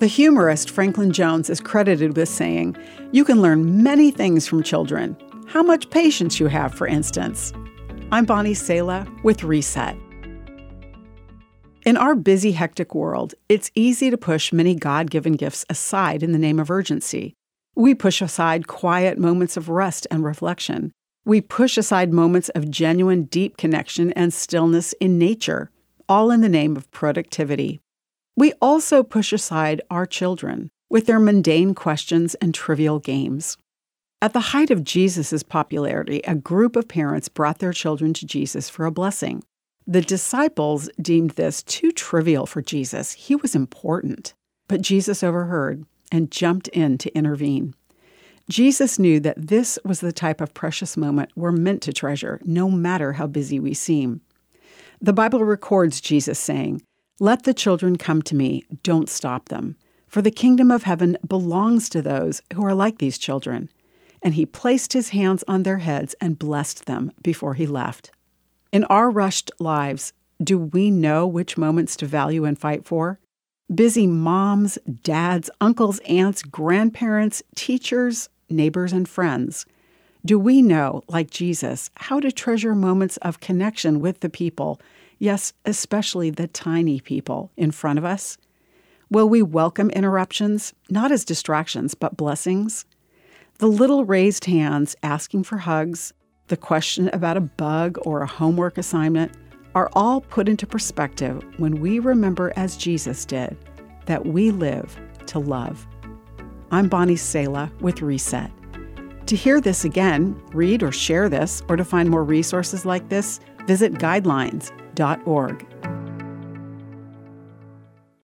The humorist Franklin Jones is credited with saying, You can learn many things from children. How much patience you have, for instance. I'm Bonnie Sala with Reset. In our busy, hectic world, it's easy to push many God given gifts aside in the name of urgency. We push aside quiet moments of rest and reflection. We push aside moments of genuine, deep connection and stillness in nature, all in the name of productivity. We also push aside our children with their mundane questions and trivial games. At the height of Jesus' popularity, a group of parents brought their children to Jesus for a blessing. The disciples deemed this too trivial for Jesus. He was important. But Jesus overheard and jumped in to intervene. Jesus knew that this was the type of precious moment we're meant to treasure, no matter how busy we seem. The Bible records Jesus saying, let the children come to me, don't stop them. For the kingdom of heaven belongs to those who are like these children. And he placed his hands on their heads and blessed them before he left. In our rushed lives, do we know which moments to value and fight for? Busy moms, dads, uncles, aunts, grandparents, teachers, neighbors, and friends. Do we know, like Jesus, how to treasure moments of connection with the people yes, especially the tiny people in front of us? Will we welcome interruptions, not as distractions, but blessings? The little raised hands asking for hugs, the question about a bug or a homework assignment are all put into perspective when we remember, as Jesus did, that we live to love. I'm Bonnie Sala with Reset. To hear this again, read or share this, or to find more resources like this, visit guidelines org.